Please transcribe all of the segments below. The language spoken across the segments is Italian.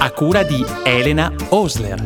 a cura di Elena Osler.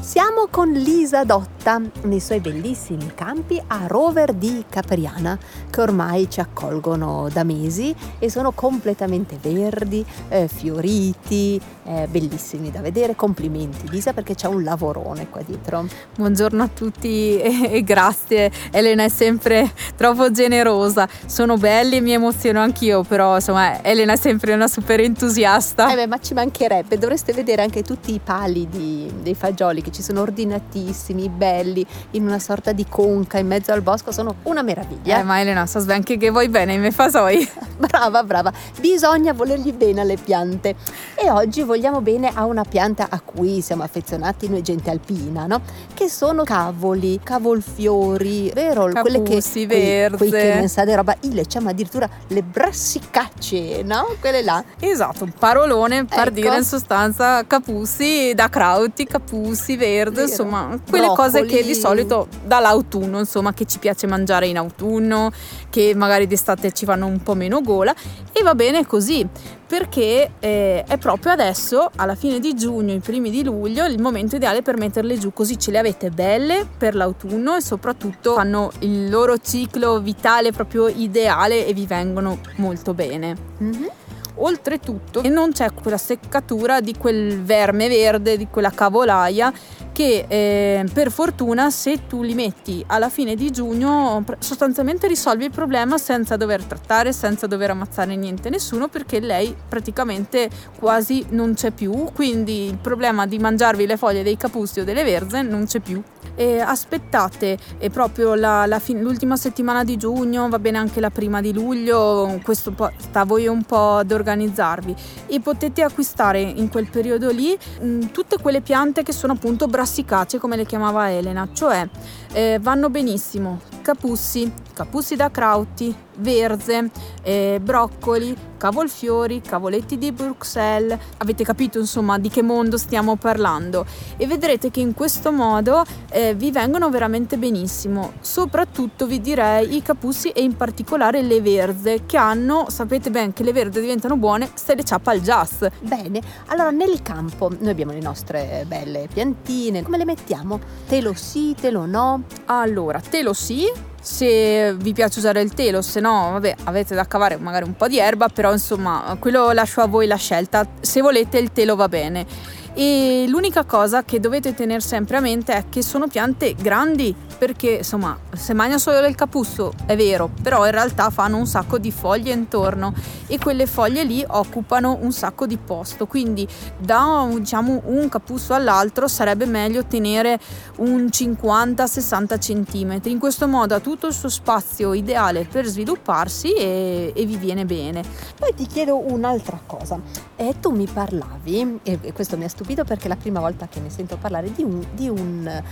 Siamo con Lisa Dotta nei suoi bellissimi campi a Rover di Capriana che ormai ci accolgono da mesi e sono completamente verdi, eh, fioriti, eh, bellissimi da vedere. Complimenti Lisa perché c'è un lavorone qua dietro. Buongiorno a tutti e, e grazie, Elena è sempre troppo generosa, sono belli e mi emoziono anch'io, però insomma Elena è sempre una super entusiasta. Eh beh, ma ci mancherebbe, dovreste vedere anche tutti i pali di, dei fagioli che ci sono ordinatissimi, belli, in una sorta di conca in mezzo al bosco, sono una meraviglia. Eh, ma Elena, so anche che vuoi bene i miei fasoi. brava, brava, bisogna volergli bene alle piante. E oggi vogliamo bene a una pianta a cui siamo affezionati noi gente alpina, no? Che sono cavoli, cavolfiori, vero? Capussi, Quelle che sì, verze. Quei, quei che non sa di roba, io le chiamo addirittura le brassicacce, no? Quelle là. Esatto, un parolone per Ecco. dire in sostanza capussi da crauti, capussi verde, Vero. insomma, quelle cose che di solito dall'autunno, insomma, che ci piace mangiare in autunno, che magari d'estate ci fanno un po' meno gola e va bene così. Perché eh, è proprio adesso, alla fine di giugno, i primi di luglio, il momento ideale per metterle giù, così ce le avete belle per l'autunno e soprattutto fanno il loro ciclo vitale proprio ideale e vi vengono molto bene. Mhm. Oltretutto non c'è quella seccatura di quel verme verde, di quella cavolaia che eh, per fortuna se tu li metti alla fine di giugno sostanzialmente risolvi il problema senza dover trattare, senza dover ammazzare niente nessuno perché lei praticamente quasi non c'è più, quindi il problema di mangiarvi le foglie dei capussi o delle verze non c'è più. E aspettate eh, proprio la- la fin- l'ultima settimana di giugno, va bene anche la prima di luglio, questo sta a voi un po' ad organizzarvi e potete acquistare in quel periodo lì mh, tutte quelle piante che sono appunto brassicacee come le chiamava Elena, cioè eh, vanno benissimo capussi, capussi da crauti, verze, eh, broccoli, cavolfiori, cavoletti di Bruxelles, avete capito insomma di che mondo stiamo parlando e vedrete che in questo modo eh, vi vengono veramente benissimo, soprattutto vi direi i capussi e in particolare le verze che hanno, sapete ben che le verze diventano buone se le ciappa il jazz. Bene, allora nel campo noi abbiamo le nostre belle piantine, come le mettiamo? Telo sì, telo no? Allora, telo sì, se vi piace usare il telo, se no, vabbè, avete da cavare magari un po' di erba, però insomma, quello lascio a voi la scelta. Se volete il telo va bene. E l'unica cosa che dovete tenere sempre a mente è che sono piante grandi, perché insomma, se mangia solo del capusso è vero, però in realtà fanno un sacco di foglie intorno e quelle foglie lì occupano un sacco di posto, quindi da diciamo un capusso all'altro sarebbe meglio tenere un 50-60 cm. In questo modo ha tutto il suo spazio ideale per svilupparsi e, e vi viene bene. Poi ti chiedo un'altra cosa. Eh, tu mi parlavi, e e questo mi ha stupito perché è la prima volta che ne sento parlare, di un, di un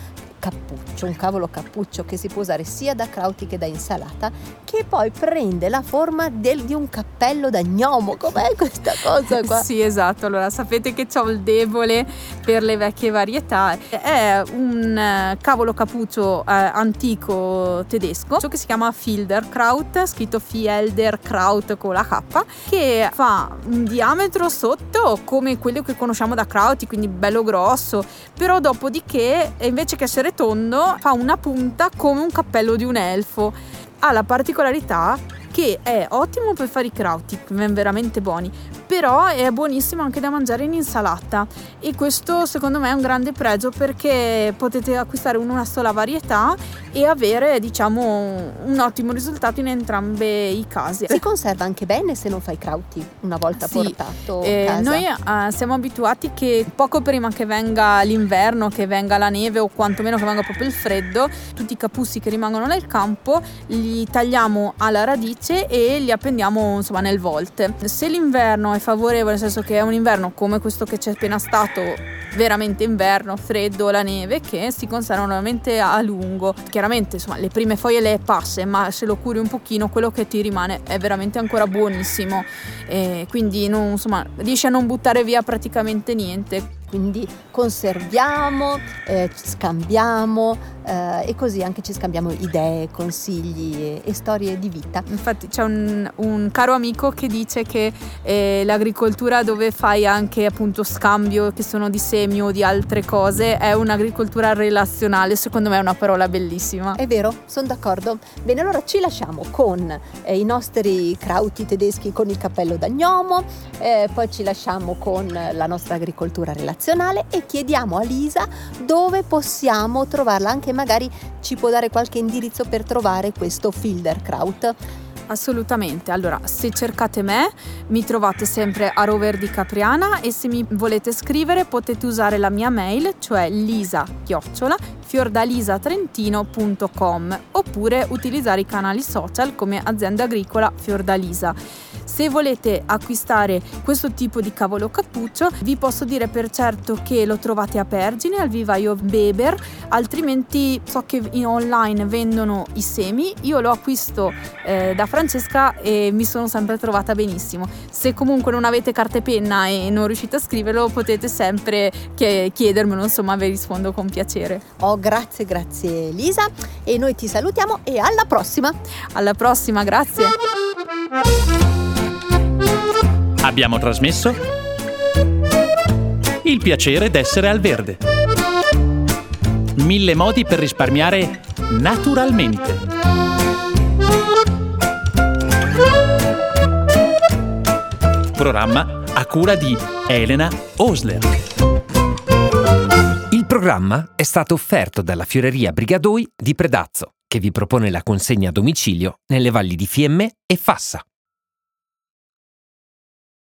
cappuccio, un cavolo cappuccio che si può usare sia da crauti che da insalata, che poi prende la forma del- di un cappello da gnomo. Com'è questa cosa qua? Sì, esatto. Allora, sapete che ho il debole per le vecchie varietà. È un eh, cavolo cappuccio eh, antico tedesco che si chiama Filderkraut, scritto Fielderkraut con la K, che fa un diametro sotto come quello che conosciamo da krauti, quindi bello grosso, però dopodiché invece che essere tondo fa una punta come un cappello di un elfo. Ha la particolarità che è ottimo per fare i krauti, veramente buoni, però è buonissimo anche da mangiare in insalata e questo secondo me è un grande pregio perché potete acquistare una sola varietà e avere diciamo un ottimo risultato in entrambe i casi. Si conserva anche bene se non fai crauti una volta Sì, portato Eh, noi eh, siamo abituati che poco prima che venga l'inverno, che venga la neve o quantomeno che venga proprio il freddo, tutti i capussi che rimangono nel campo li tagliamo alla radice e li appendiamo insomma nel volte. Se l'inverno è favorevole, nel senso che è un inverno come questo che c'è appena stato, veramente inverno, freddo, la neve, che si conservano veramente a lungo. Chiaramente, insomma, le prime foglie le passe, ma se lo curi un pochino, quello che ti rimane è veramente ancora buonissimo. E quindi, non, insomma, riesci a non buttare via praticamente niente quindi conserviamo, eh, scambiamo eh, e così anche ci scambiamo idee, consigli e, e storie di vita. Infatti c'è un, un, caro amico che dice che eh, l'agricoltura dove fai anche appunto scambio che sono di semi o di altre cose è un'agricoltura relazionale, secondo me è una parola bellissima. È vero, sono d'accordo. Bene, allora ci lasciamo con eh, i nostri krauti tedeschi con il cappello da gnomo, eh, poi ci lasciamo con la nostra agricoltura relazionale nazionale e chiediamo a Lisa dove possiamo trovarla, anche magari ci può dare qualche indirizzo per trovare questo Filderkraut. Assolutamente, allora se cercate me mi trovate sempre a Rover di Capriana e se mi volete scrivere potete usare la mia mail, cioè lisa-fiordalisatrentino.com oppure utilizzare i canali social come azienda agricola Fiordalisa. Se volete acquistare questo tipo di cavolo cappuccio, vi posso dire per certo che lo trovate a Pergine, al vivaio Beber, altrimenti so che in online vendono i semi, io lo acquisto eh, da Francesca e mi sono sempre trovata benissimo. Se comunque non avete carta e penna e non riuscite a scriverlo, potete sempre chiedermelo, insomma vi rispondo con piacere. Oh, grazie, grazie Lisa e noi ti salutiamo e alla prossima. Alla prossima, grazie. Abbiamo trasmesso Il piacere d'essere al verde. Mille modi per risparmiare naturalmente. Programma a cura di Elena Osler. Il programma è stato offerto dalla Fioreria Brigadoi di Predazzo, che vi propone la consegna a domicilio nelle valli di Fiemme e Fassa.